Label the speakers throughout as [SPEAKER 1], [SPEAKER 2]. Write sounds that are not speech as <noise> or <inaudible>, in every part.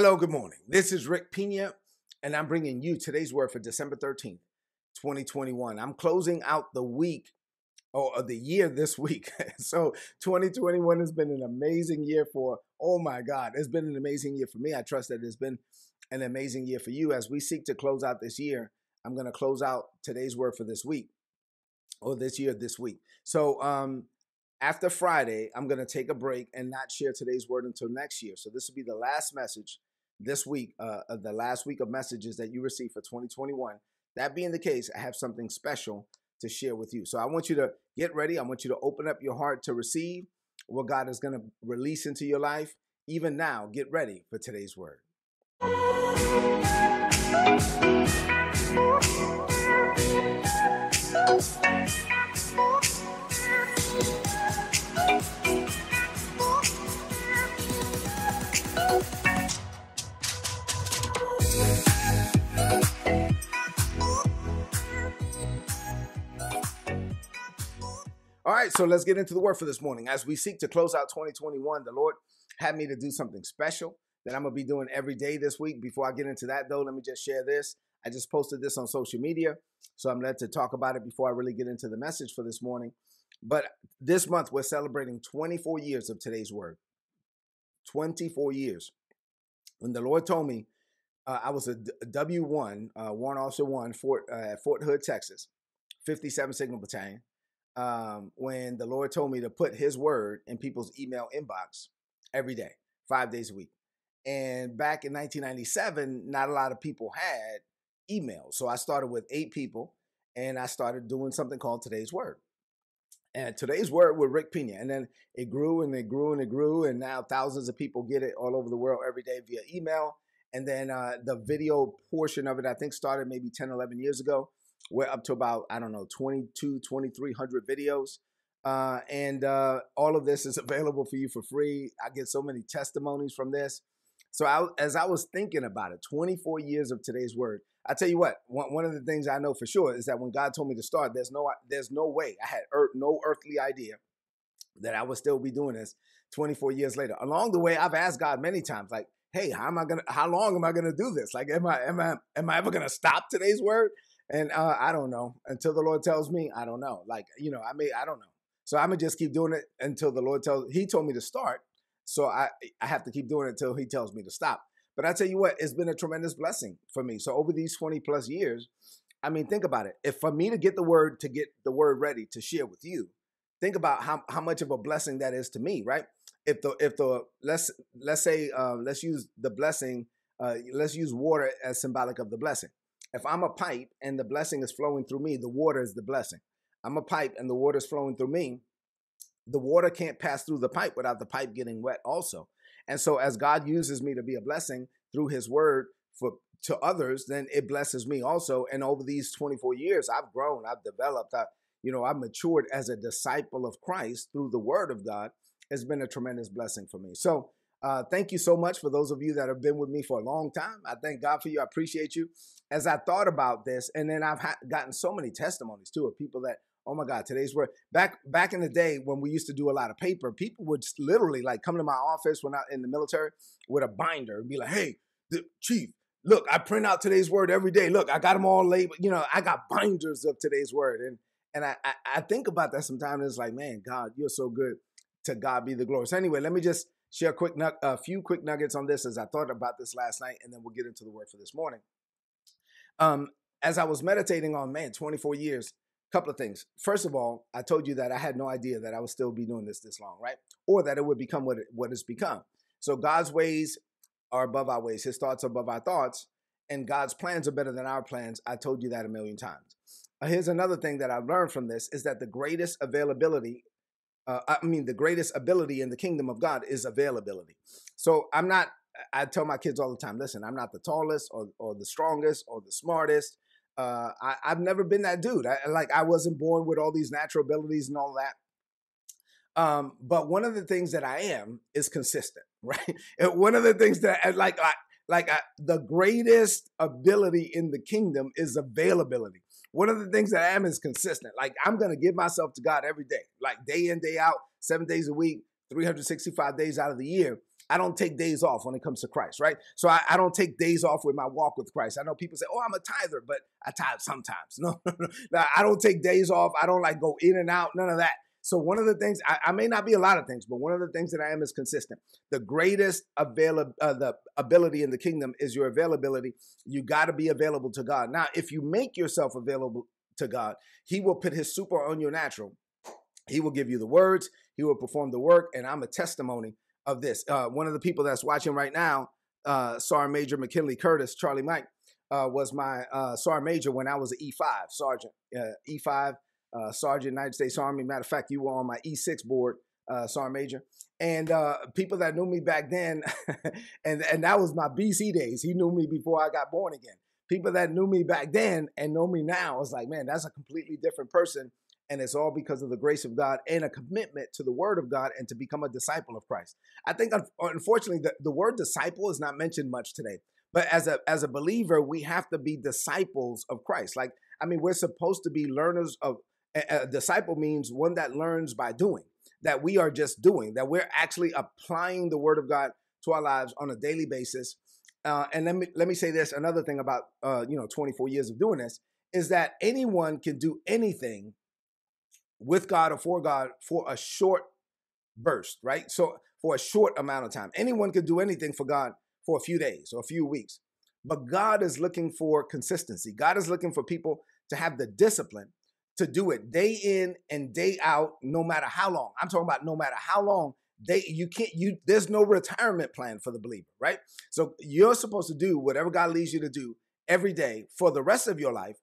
[SPEAKER 1] Hello, good morning. This is Rick Pina, and I'm bringing you today's word for December 13th, 2021. I'm closing out the week or the year this week. <laughs> so 2021 has been an amazing year for, oh my God, it's been an amazing year for me. I trust that it's been an amazing year for you. As we seek to close out this year, I'm going to close out today's word for this week or this year this week. So um after Friday, I'm going to take a break and not share today's word until next year. So this will be the last message this week, uh, the last week of messages that you receive for 2021. That being the case, I have something special to share with you. So I want you to get ready. I want you to open up your heart to receive what God is going to release into your life. Even now, get ready for today's word. All right, so let's get into the word for this morning. As we seek to close out 2021, the Lord had me to do something special that I'm gonna be doing every day this week. Before I get into that, though, let me just share this. I just posted this on social media, so I'm led to talk about it before I really get into the message for this morning. But this month, we're celebrating 24 years of today's word. 24 years. When the Lord told me uh, I was a W1, uh, Warrant Officer 1, Fort, uh, Fort Hood, Texas, 57 Signal Battalion um, when the Lord told me to put His word in people's email inbox every day, five days a week. And back in 1997, not a lot of people had email. So I started with eight people and I started doing something called Today's Word. And today's word with Rick Pina. And then it grew and it grew and it grew. And now thousands of people get it all over the world every day via email. And then uh, the video portion of it, I think, started maybe 10, 11 years ago. We're up to about, I don't know, 22, 2300 videos. Uh, and uh, all of this is available for you for free. I get so many testimonies from this. So I, as I was thinking about it, 24 years of today's word, I tell you what, one, of the things I know for sure is that when God told me to start, there's no, there's no way I had no earthly idea that I would still be doing this 24 years later. Along the way, I've asked God many times, like, "Hey, how am I gonna? How long am I gonna do this? Like, am I, am I, am I ever gonna stop today's word?" And uh, I don't know until the Lord tells me. I don't know. Like you know, I may I don't know. So I'm gonna just keep doing it until the Lord tells. He told me to start, so I I have to keep doing it until He tells me to stop. But I tell you what, it's been a tremendous blessing for me. So over these 20 plus years, I mean, think about it. If for me to get the word to get the word ready to share with you, think about how, how much of a blessing that is to me, right? If the if the let's let's say uh, let's use the blessing, uh, let's use water as symbolic of the blessing. If I'm a pipe and the blessing is flowing through me, the water is the blessing. I'm a pipe and the water is flowing through me. The water can't pass through the pipe without the pipe getting wet also. And so as God uses me to be a blessing through his word for to others, then it blesses me also. And over these 24 years, I've grown, I've developed, I, you know, I've matured as a disciple of Christ through the word of God. It's been a tremendous blessing for me. So uh, thank you so much for those of you that have been with me for a long time. I thank God for you. I appreciate you. As I thought about this, and then I've ha- gotten so many testimonies too of people that, oh my God, today's word. Back back in the day when we used to do a lot of paper, people would literally like come to my office when I in the military with a binder and be like, "Hey, the chief, look, I print out today's word every day. Look, I got them all labeled. You know, I got binders of today's word." And and I I, I think about that sometimes. It's like, man, God, you're so good. To God be the glory. So anyway, let me just share a quick a few quick nuggets on this as I thought about this last night, and then we'll get into the word for this morning. Um, as I was meditating on man, 24 years, a couple of things. First of all, I told you that I had no idea that I would still be doing this this long, right? Or that it would become what it, what it's become. So God's ways are above our ways. His thoughts are above our thoughts, and God's plans are better than our plans. I told you that a million times. Uh, here's another thing that I've learned from this is that the greatest availability uh, I mean, the greatest ability in the kingdom of God is availability. So I'm not, I tell my kids all the time, listen, I'm not the tallest or, or the strongest or the smartest. Uh, I, have never been that dude. I, like I wasn't born with all these natural abilities and all that. Um, but one of the things that I am is consistent, <laughs> right? one of the things that like I, like I, the greatest ability in the kingdom is availability one of the things that I am is consistent. Like I'm gonna give myself to God every day, like day in, day out, seven days a week, 365 days out of the year. I don't take days off when it comes to Christ, right? So I, I, don't take days off with my walk with Christ. I know people say, "Oh, I'm a tither," but I tithe sometimes. <laughs> No, no, I don't take days off. I don't like go in and out. None of that. So one of the things I, I, may not be a lot of things, but one of the things that I am is consistent. The greatest avail- uh, the ability in the kingdom is your availability. You got to be available to God. Now, if you make yourself available to God, He will put His super on your natural. He will give you the words. He will perform the work, and I'm a testimony of this. Uh, one of the people that's watching right now, uh, Sergeant Major McKinley Curtis, Charlie Mike, uh, was my uh, Sergeant Major when I was an E5 Sergeant. Uh, E5 uh, Sergeant United States Army. Matter of fact, you were on my E6 board, uh, Sergeant Major. And uh, people that knew me back then, <laughs> and, and that was my BC days. He knew me before I got born again. People that knew me back then and know me now, was like, man, that's a completely different person. And it's all because of the grace of God and a commitment to the word of God and to become a disciple of Christ. I think, unfortunately, the, the word disciple is not mentioned much today. But as a as a believer, we have to be disciples of Christ. Like, I mean, we're supposed to be learners of a, disciple means one that learns by doing, that we are just doing, that we're actually applying the word of God to our lives on a daily basis. Uh, and let me let me say this: another thing about uh, you know 24 years of doing this is that anyone can do anything with God or for God for a short burst, right? So for a short amount of time, anyone can do anything for God for a few days or a few weeks. But God is looking for consistency. God is looking for people to have the discipline to do it day in and day out, no matter how long. I'm talking about no matter how long they you can't you there's no retirement plan for the believer, right? So you're supposed to do whatever God leads you to do every day for the rest of your life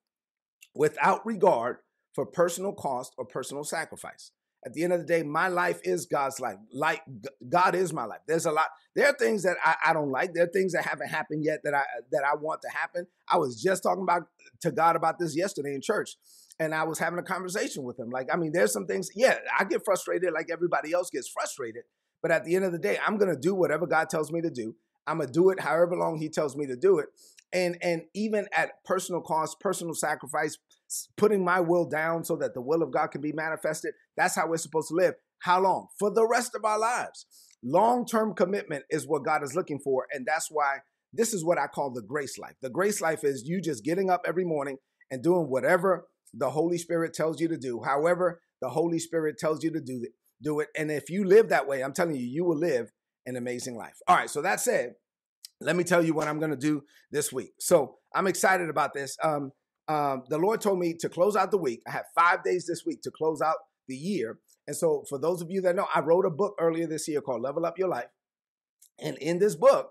[SPEAKER 1] without regard for personal cost or personal sacrifice. At the end of the day, my life is God's life. Like God is my life. There's a lot. There are things that I, I don't like. There are things that haven't happened yet that I that I want to happen. I was just talking about to God about this yesterday in church and I was having a conversation with him. Like, I mean, there's some things, yeah, I get frustrated like everybody else gets frustrated. But at the end of the day, I'm gonna do whatever God tells me to do. I'm gonna do it however long He tells me to do it. And and even at personal cost, personal sacrifice, putting my will down so that the will of God can be manifested. That's how we're supposed to live. How long? For the rest of our lives. Long-term commitment is what God is looking for, and that's why this is what I call the grace life. The grace life is you just getting up every morning and doing whatever the Holy Spirit tells you to do. However, the Holy Spirit tells you to do it, do it. And if you live that way, I'm telling you, you will live an amazing life. All right, so that said, let me tell you what I'm going to do this week. So I'm excited about this. Um, um, the Lord told me to close out the week. I have five days this week to close out the year. And so, for those of you that know, I wrote a book earlier this year called Level Up Your Life. And in this book,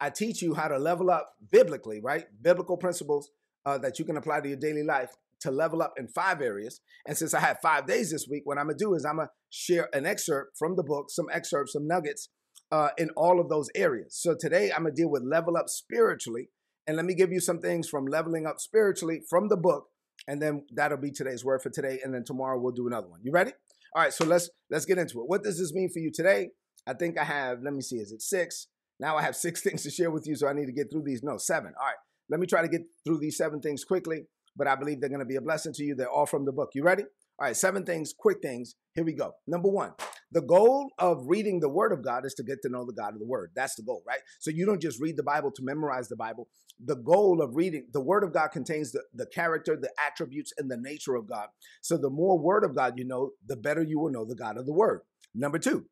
[SPEAKER 1] I teach you how to level up biblically, right? Biblical principles uh, that you can apply to your daily life to level up in five areas. And since I have five days this week, what I'm gonna do is I'm gonna share an excerpt from the book, some excerpts, some nuggets uh, in all of those areas. So today I'm gonna deal with level up spiritually. And let me give you some things from leveling up spiritually from the book. And then that'll be today's word for today. And then tomorrow we'll do another one. You ready? All right, so let's let's get into it. What does this mean for you today? I think I have, let me see, is it six? Now I have <laughs> six things to share with you, so I need to get through these. No, seven. All right, let me try to get through these seven things quickly but I believe they're going to be a blessing to you. They're all from the book. You ready? All right, seven things, quick things. Here we go. Number one, the goal of reading the Word of God is to get to know the God of the Word. That's the goal, right? So you don't just read the Bible to memorize the Bible. The goal of reading the Word of God contains the, the character, the attributes, and the nature of God. So the more Word of God you know, the better you will know the God of the Word. Number two,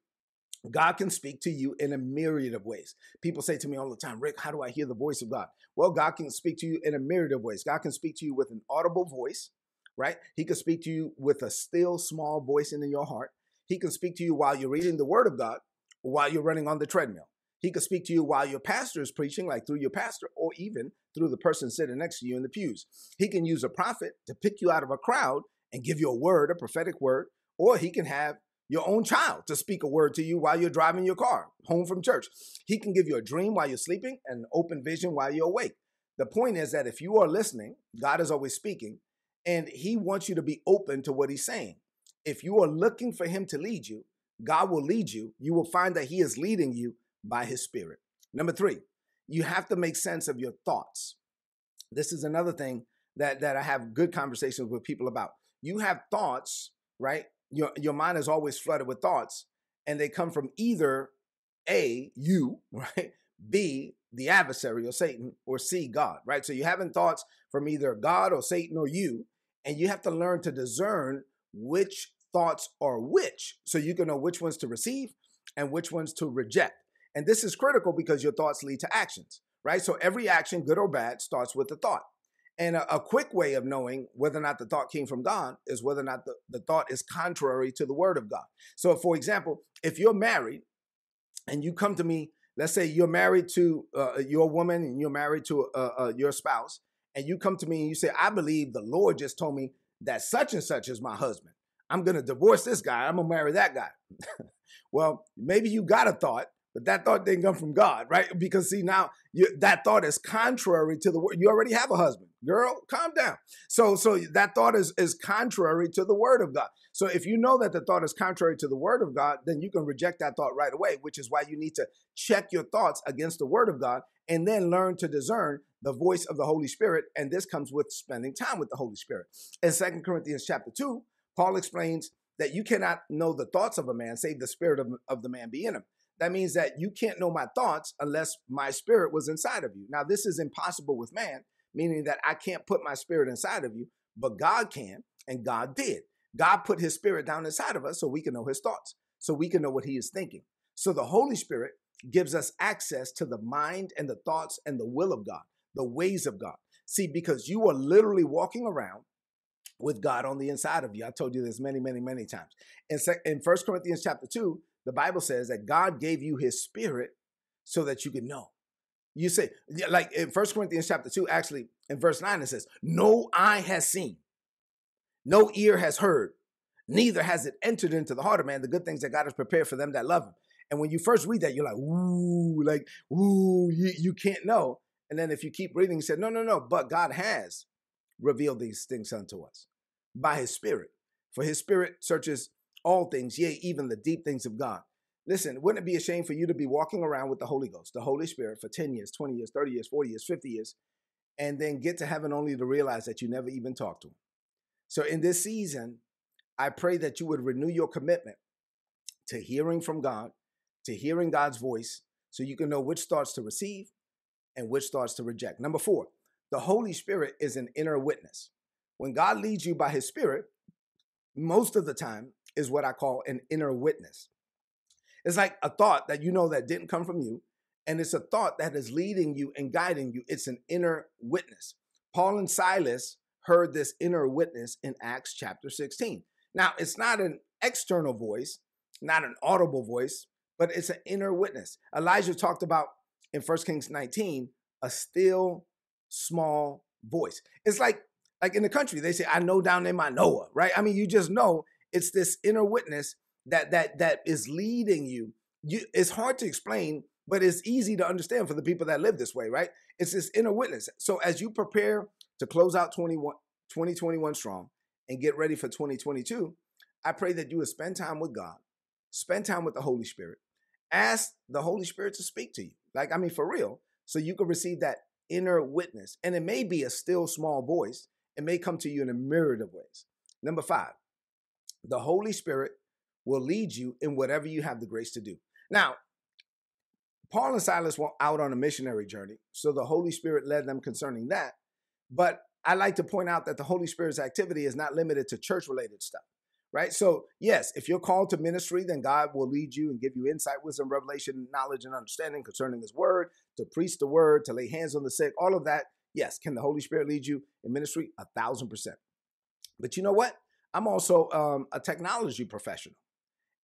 [SPEAKER 1] God can speak to you in a myriad of ways. People say to me all the time, Rick, how do I hear the voice of God? Well, God can speak to you in a myriad of ways. God can speak to you with an audible voice, right? He can speak to you with a still small voice in your heart. He can speak to you while you're reading the word of God, while you're running on the treadmill. He can speak to you while your pastor is preaching, like through your pastor, or even through the person sitting next to you in the pews. He can use a prophet to pick you out of a crowd and give you a word, a prophetic word, or he can have your own child to speak a word to you while you're driving your car home from church. He can give you a dream while you're sleeping and an open vision while you're awake. The point is that if you are listening, God is always speaking, and He wants you to be open to what He's saying. If you are looking for Him to lead you, God will lead you. You will find that He is leading you by His Spirit. Number three, you have to make sense of your thoughts. This is another thing that, that I have good conversations with people about. You have thoughts, right? Your your mind is always flooded with thoughts and they come from either A, you, <laughs> right? B, the adversary or Satan, or C, God, right? So you're having thoughts from either God or Satan or you, and you have to learn to discern which thoughts are which so you can know which ones to receive and which ones to reject. And this is critical because your thoughts lead to actions, right? So every action, good or bad, starts with a thought. And a, a, quick way of knowing whether or not the thought came from God is whether or not the, the thought is contrary to the word of God. So, for example, if you're married and you come to me, let's say you're married to uh, your woman and you're married to uh, uh, your spouse, and you come to me and you say, I believe the Lord just told me that such and such is my husband. I'm going to divorce this guy. I'm going to marry that guy. <laughs> well, maybe you got a thought, but that thought didn't come from God, right? Because see, now you, that thought is contrary to the word. You already have a husband, girl. Calm down. So, so that thought is is contrary to the word of God. So, if you know that the thought is contrary to the word of God, then you can reject that thought right away. Which is why you need to check your thoughts against the word of God, and then learn to discern the voice of the Holy Spirit. And this comes with spending time with the Holy Spirit. In Second Corinthians chapter two, Paul explains that you cannot know the thoughts of a man, save the spirit of, of the man be in him. That means that you can't know my thoughts unless my spirit was inside of you. Now, this is impossible with man, meaning that I can't put my spirit inside of you, but God can, and God did. God put his spirit down inside of us so we can know his thoughts, so we can know what he is thinking. So the Holy Spirit gives us access to the mind and the thoughts and the will of God, the ways of God. See, because you are literally walking around with God on the inside of you. I told you this many, many, many times. In, in 1 Corinthians chapter 2, the Bible says that God gave you his spirit so that you could know. You say, like in First Corinthians chapter 2, actually in verse 9, it says, No eye has seen, no ear has heard, neither has it entered into the heart of man the good things that God has prepared for them that love him. And when you first read that, you're like, ooh, like, ooh, you, you can't know. And then if you keep reading, you said, no, no, no, but God has revealed these things unto us by his spirit. For his spirit searches all things, yea, even the deep things of God. Listen, wouldn't it be a shame for you to be walking around with the Holy Ghost, the Holy Spirit, for 10 years, 20 years, 30 years, 40 years, 50 years, and then get to heaven only to realize that you never even talked to him? So in this season, I pray that you would renew your commitment to hearing from God, to hearing God's voice, so you can know which thoughts to receive and which thoughts to reject. Number four, the Holy Spirit is an inner witness. When God leads you by his Spirit, most of the time, is what I call an inner witness. It's like a thought that you know that didn't come from you, and it's a thought that is leading you and guiding you. It's an inner witness. Paul and Silas heard this inner witness in Acts chapter 16. Now, it's not an external voice, not an audible voice, but it's an inner witness. Elijah talked about in 1 Kings 19 a still small voice. It's like like in the country, they say, I know down in my Noah, right? I mean, you just know it's this inner witness that that that is leading you. you. It's hard to explain, but it's easy to understand for the people that live this way, right? It's this inner witness. So as you prepare to close out 21, 2021 strong and get ready for 2022, I pray that you would spend time with God, spend time with the Holy Spirit, ask the Holy Spirit to speak to you. Like, I mean, for real, so you can receive that inner witness. And it may be a still small voice, it may come to you in a myriad of ways. Number five, the Holy Spirit will lead you in whatever you have the grace to do. Now, Paul and Silas went out on a missionary journey, so the Holy Spirit led them concerning that. But I like to point out that the Holy Spirit's activity is not limited to church related stuff, right? So, yes, if you're called to ministry, then God will lead you and give you insight, wisdom, revelation, knowledge, and understanding concerning His word, to preach the word, to lay hands on the sick, all of that. Yes, can the Holy Spirit lead you in ministry? A thousand percent. But you know what? I'm also um, a technology professional.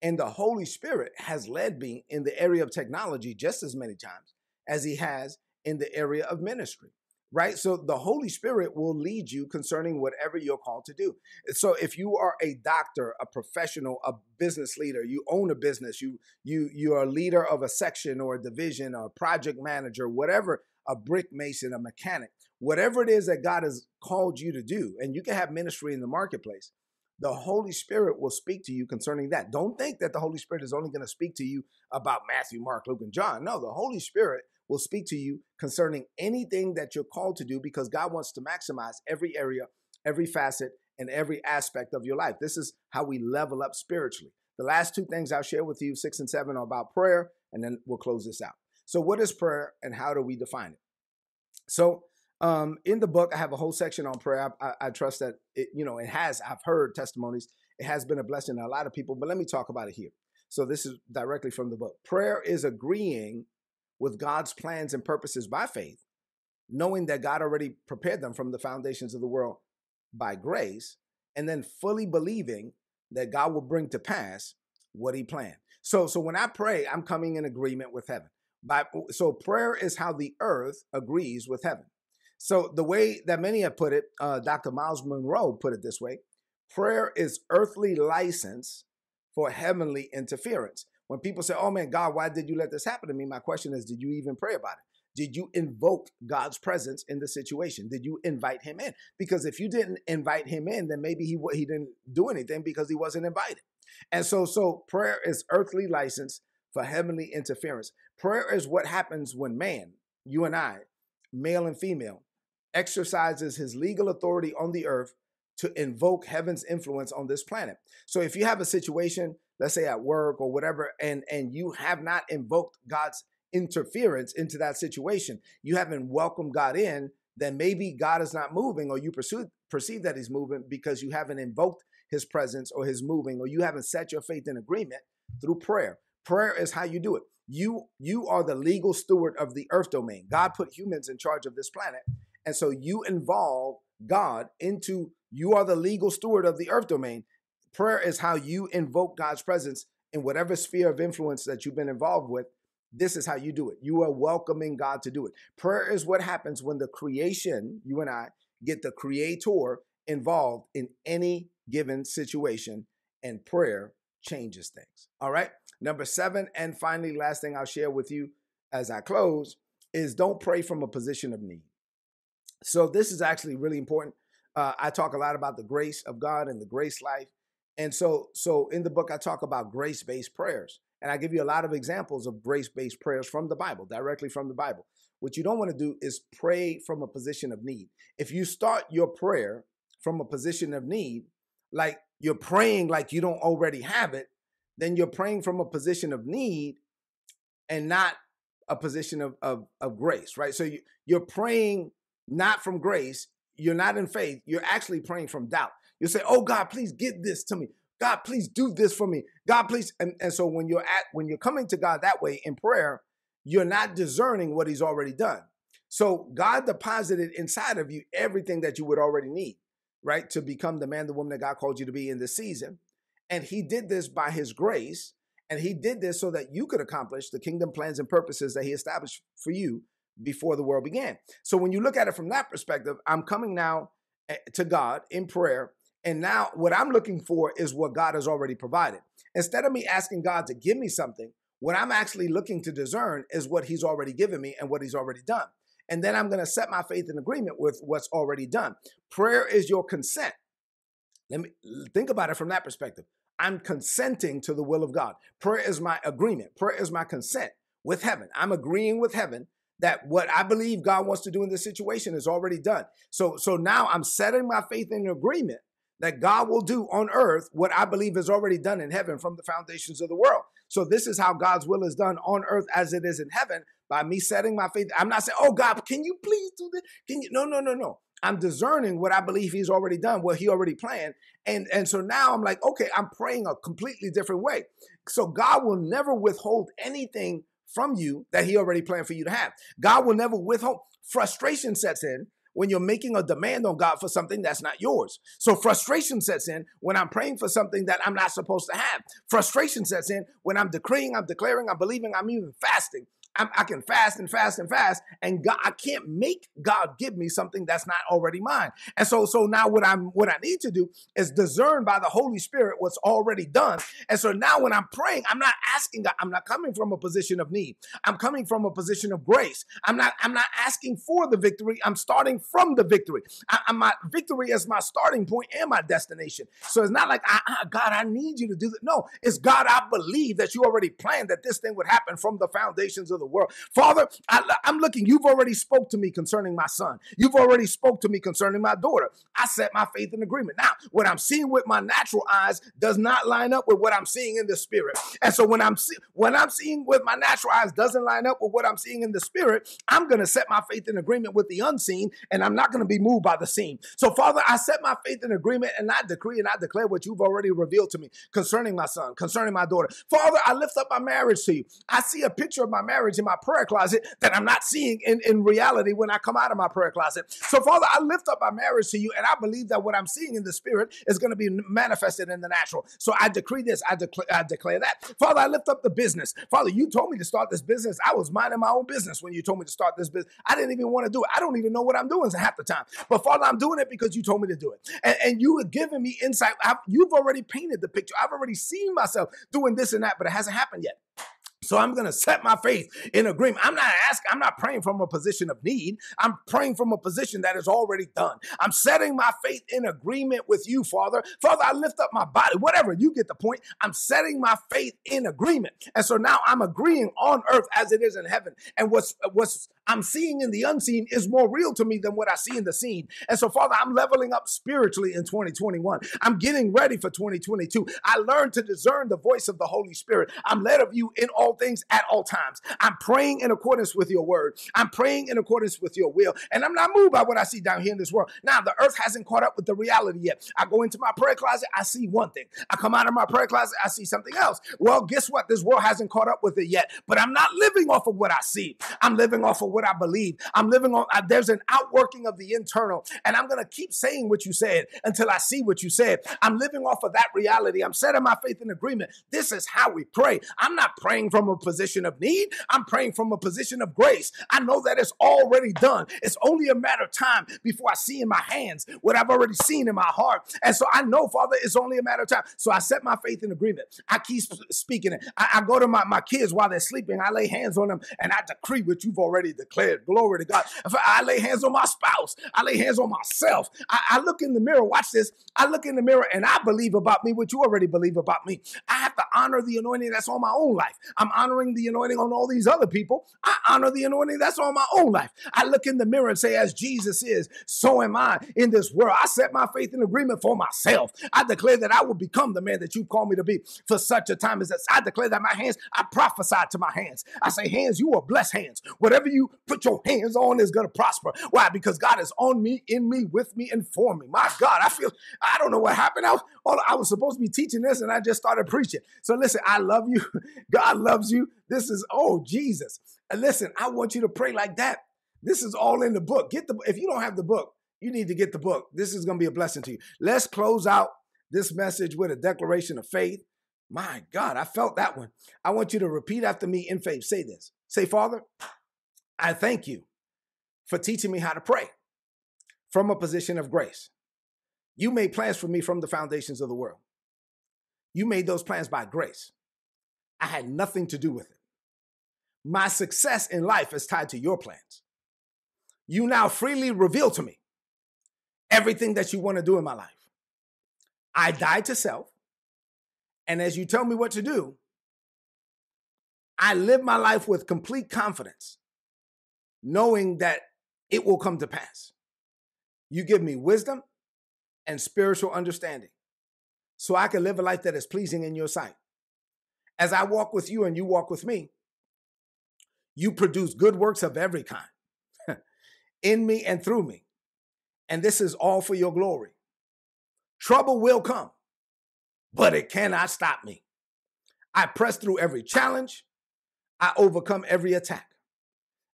[SPEAKER 1] And the Holy Spirit has led me in the area of technology just as many times as he has in the area of ministry, right? So the Holy Spirit will lead you concerning whatever you're called to do. So if you are a doctor, a professional, a business leader, you own a business, you you you're a leader of a section or a division, or a project manager, whatever, a brick mason, a mechanic, whatever it is that God has called you to do, and you can have ministry in the marketplace the Holy Spirit will speak to you concerning that. Don't think that the Holy Spirit is only going to speak to you about Matthew, Mark, Luke, and John. No, the Holy Spirit will speak to you concerning anything that you're called to do because God wants to maximize every area, every facet, and every aspect of your life. This is how we level up spiritually. The last two things I'll share with you, six and seven, are about prayer and then we'll close this out. So, what is prayer and how do we define it? So, um, in the book, I have a whole section on prayer. I, I, I trust that it, you know, it has. I've heard testimonies. It has been a blessing to a lot of people. But let me talk about it here. So, this is directly from the book. Prayer is agreeing with God's plans and purposes by faith, knowing that God already prepared them from the foundations of the world by grace, and then fully believing that God will bring to pass what He planned. So, so when I pray, I'm coming in agreement with heaven. By, so prayer is how the earth agrees with heaven. So the way that many have put it, uh, Dr. Myles Munroe put it this way: prayer is earthly license for heavenly interference. When people say, "Oh man, God, why did you let this happen to me?" My question is, did you even pray about it? Did you invoke God's presence in the situation? Did you invite him in? Because if you didn't invite him in, then maybe he he didn't do anything because he wasn't invited. And so so prayer is earthly license for heavenly interference. Prayer is what happens when man, you and I, male and female, exercises his legal authority on the earth to invoke heaven's influence on this planet. So if you have a situation, let's say at work or whatever, and and you have not invoked God's interference into that situation, you haven't welcomed God in, then maybe God is not moving, or you pursue, perceive that He's moving because you haven't invoked His presence or His moving, or you haven't set your faith in agreement through prayer. Prayer is how you do it. You you are the legal steward of the earth domain. God put humans in charge of this planet, and so you involve God into you are the legal steward of the earth domain. Prayer is how you invoke God's presence in whatever sphere of influence that you've been involved with this is how you do it. You are welcoming God to do it. Prayer is what happens when the creation, you and I, get the creator involved in any given situation, and prayer changes things. All right. Number seven, and finally, last thing I'll share with you as I close is don't pray from a position of need. So, this is actually really important. Uh, I talk a lot about the grace of God and the grace life. And so, so in the book, I talk about grace based prayers. And I give you a lot of examples of grace based prayers from the Bible, directly from the Bible. What you don't want to do is pray from a position of need. If you start your prayer from a position of need, like you're praying like you don't already have it, then you're praying from a position of need and not a position of, of, of grace, right? So you, you're praying not from grace, you're not in faith, you're actually praying from doubt. You say, Oh God, please get this to me. God, please do this for me. God, please. And, and so when you're at when you're coming to God that way in prayer, you're not discerning what He's already done. So God deposited inside of you everything that you would already need, right? To become the man, the woman that God called you to be in this season. And He did this by His grace. And He did this so that you could accomplish the kingdom plans and purposes that He established for you before the world began. So when you look at it from that perspective, I'm coming now eh, to God in prayer and now what I'm looking for is what God has already provided. Instead of me asking God to give me something, what I'm actually looking to discern is what He's already given me and what He's already done. And then I'm going to set my faith in agreement with what's already done. Prayer is your consent. Let me think about it from that perspective. I'm consenting to the will of God. Prayer is my agreement. Prayer is my consent with heaven. I'm agreeing with heaven that what I believe God wants to do in this situation is already done. So so now I'm setting my faith in agreement that God will do on earth what I believe is already done in heaven from the foundations of the world. So this is how God's will is done on earth as it is in heaven by me setting my faith. I'm not saying, "Oh God, can you please do this?" Can you? No, no, no, no. I'm discerning what I believe He's already done, what He already planned, and and so now I'm like, okay, I'm praying a completely different way. So God will never withhold anything from you that He already planned for you to have. God will never withhold. Frustration sets in when you're making a demand on God for something that's not yours. So frustration sets in when I'm praying for something that I'm not supposed to have. Frustration sets in when I'm decreeing, I'm declaring, I'm believing, I'm even fasting I'm, i can fast and fast and fast, and God, I can't make God give me something that's not already mine. And so, so now what I'm what I need to do is discern by the Holy Spirit what's already done. And so now when I'm praying, I'm not asking God. I'm not coming from a position of need. I'm coming from a position of grace. I'm not. I'm not asking for the victory. I'm starting from the victory. I, I, my victory is my starting point and my destination. So it's not like I, I, God, I need you to do that. No, it's God. I believe that you already planned that this thing would happen from the foundations of the world. Father, I, am looking. You've already spoke to me concerning my son. You've already spoke to me concerning my daughter. I set my faith in agreement. Now, what I'm seeing with my natural eyes does not line up with what I'm seeing in the spirit. And so when I'm see, when I'm seeing with my natural eyes doesn't line up with what I'm seeing in the spirit, I'm going to set my faith in agreement with the unseen, and I'm not going to be moved by the seen. So, Father, I set my faith in agreement, and I decree and I declare what you've already revealed to me concerning my son, concerning my daughter. Father, I lift up my marriage to you. I see a picture of my marriage in my prayer closet that I'm not seeing in, in reality when I come out of my prayer closet. So, Father, I lift up my marriage to you, and I believe that what I'm seeing in the spirit is going to be manifested in the natural. So I decree this, I, declare, I declare that. Father, I lift up the business. Father, you told me to start this business. I was minding my own business when you told me to start this business. I didn't even want to do it. I don't even know what I'm doing half the time. But Father, I'm doing it because you told me to do it. And, and you have given me insight. I've, you've already painted the picture. I've already seen myself doing this and that, but it hasn't happened yet. So I'm going to set my faith in agreement. I'm not asking, I'm not praying from a position of need. I'm praying from a position that is already done. I'm setting my faith in agreement with you, Father. Father, I lift up my body, whatever, you get the point. I'm setting my faith in agreement. And so now I'm agreeing on earth as it is in heaven. And what's what's I'm seeing in the unseen is more real to me than what I see in the seen. And so, Father, I'm leveling up spiritually in 2021. I'm getting ready for 2022. I learned to discern the voice of the Holy Spirit. I'm led of you in all things at all times. I'm praying in accordance with your word. I'm praying in accordance with your will. And I'm not moved by what I see down here in this world. Now, the earth hasn't caught up with the reality yet. I go into my prayer closet, I see one thing. I come out of my prayer closet, I see something else. Well, guess what? This world hasn't caught up with it yet. But I'm not living off of what I see. I'm living off of what I believe. I'm living on, there's an outworking of the internal. And I'm going to keep saying what you said until I see what you said. I'm living off of that reality. I'm setting my faith in agreement. This is how we pray. I'm not praying from a position of need. I'm praying from a position of grace. I know that it's already done. It's only a matter of time before I see in my hands what I've already seen in my heart. And so I know, Father, it's only a matter of time. So I set my faith in agreement. I keep speaking it. I, I go to my, my kids while they're sleeping. I lay hands on them and I decree what you've already declared. Glory to God. If I lay hands on my spouse, I lay hands on myself. I, I look in the mirror, watch this. I look in the mirror and I believe about me what you already believe about me. I have to honor the anointing that's on my own life. I'm honoring the anointing on all these other people. I honor the anointing that's on my own life. I look in the mirror and say, as Jesus is, so am I in this world. I set my faith in agreement for myself. I declare that I will become the man that you call me to be for such a time as this. I declare that my hands, I prophesy to my hands. I say, hands, you are blessed hands. Whatever you put your hands on is going to prosper. Why? Because God is on me, in me, with me, and for me. My God, I feel, I don't know what happened. I was, I was supposed to be teaching this and I just started preaching. So listen, I love you. <laughs> God loves you. This is, oh, Jesus. And listen, I want you to pray like that. This is all in the book. Get the, if you don't have the book, you need to get the book. This is going to be a blessing to you. Let's close out this message with a declaration of faith. My God, I felt that one. I want you to repeat after me in faith. Say this. Say, Father, I thank you for teaching me how to pray from a position of grace. You made plans for me from the foundations of the world. You made those plans by grace. I had nothing to do with it. My success in life is tied to your plans. You now freely reveal to me everything that you want to do in my life. I die to self. And as you tell me what to do, I live my life with complete confidence, knowing that it will come to pass. You give me wisdom and spiritual understanding so I can live a life that is pleasing in your sight. As I walk with you and you walk with me, you produce good works of every kind <laughs> in me and through me. And this is all for your glory. Trouble will come, but it cannot stop me. I press through every challenge, I overcome every attack.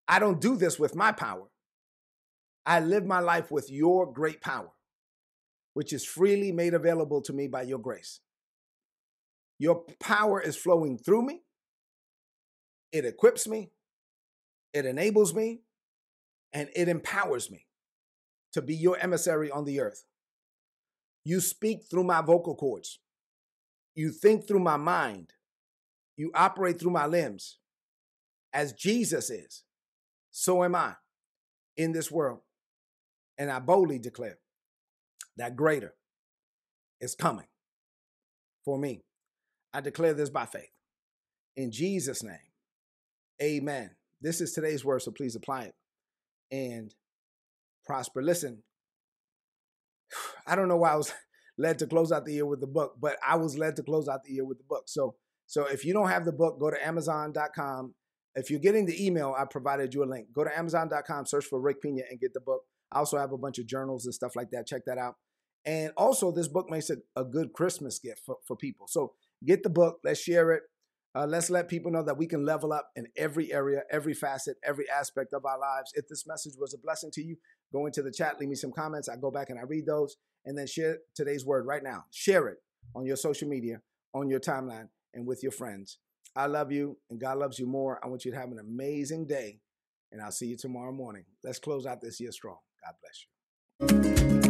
[SPEAKER 1] I don't do this with my power. I live my life with your great power, which is freely made available to me by your grace. Your power is flowing through me, it equips me, it enables me, and it empowers me to be your emissary on the earth. You speak through my vocal cords. You think through my mind. You operate through my limbs. As Jesus is, so am I in this world. And I boldly declare that greater is coming for me. I declare this by faith. In Jesus' name, Amen. This is today's word, so please apply it and prosper. Listen, <sighs> I don't know why I was <laughs> led to close out the year with the book, but I was led to close out the year with the book. So, so if you don't have the book, go to Amazon.com. If you're getting the email, I provided you a link. Go to Amazon.com, search for Rick Pina, and get the book. I also have a bunch of journals and stuff like that. Check that out. And also, this book makes it a good Christmas gift for, for people. So get the book. Let's share it. Uh, let's let people know that we can level up in every area, every facet, every aspect of our lives. If this message was a blessing to you, go into the chat, leave me some comments. I go back and I read those, and then share today's word right now. Share it on your social media, on your timeline, and with your friends. I love you, and God loves you more. I want you to have an amazing day, and I'll see you tomorrow morning. Let's close out this year strong. God bless you.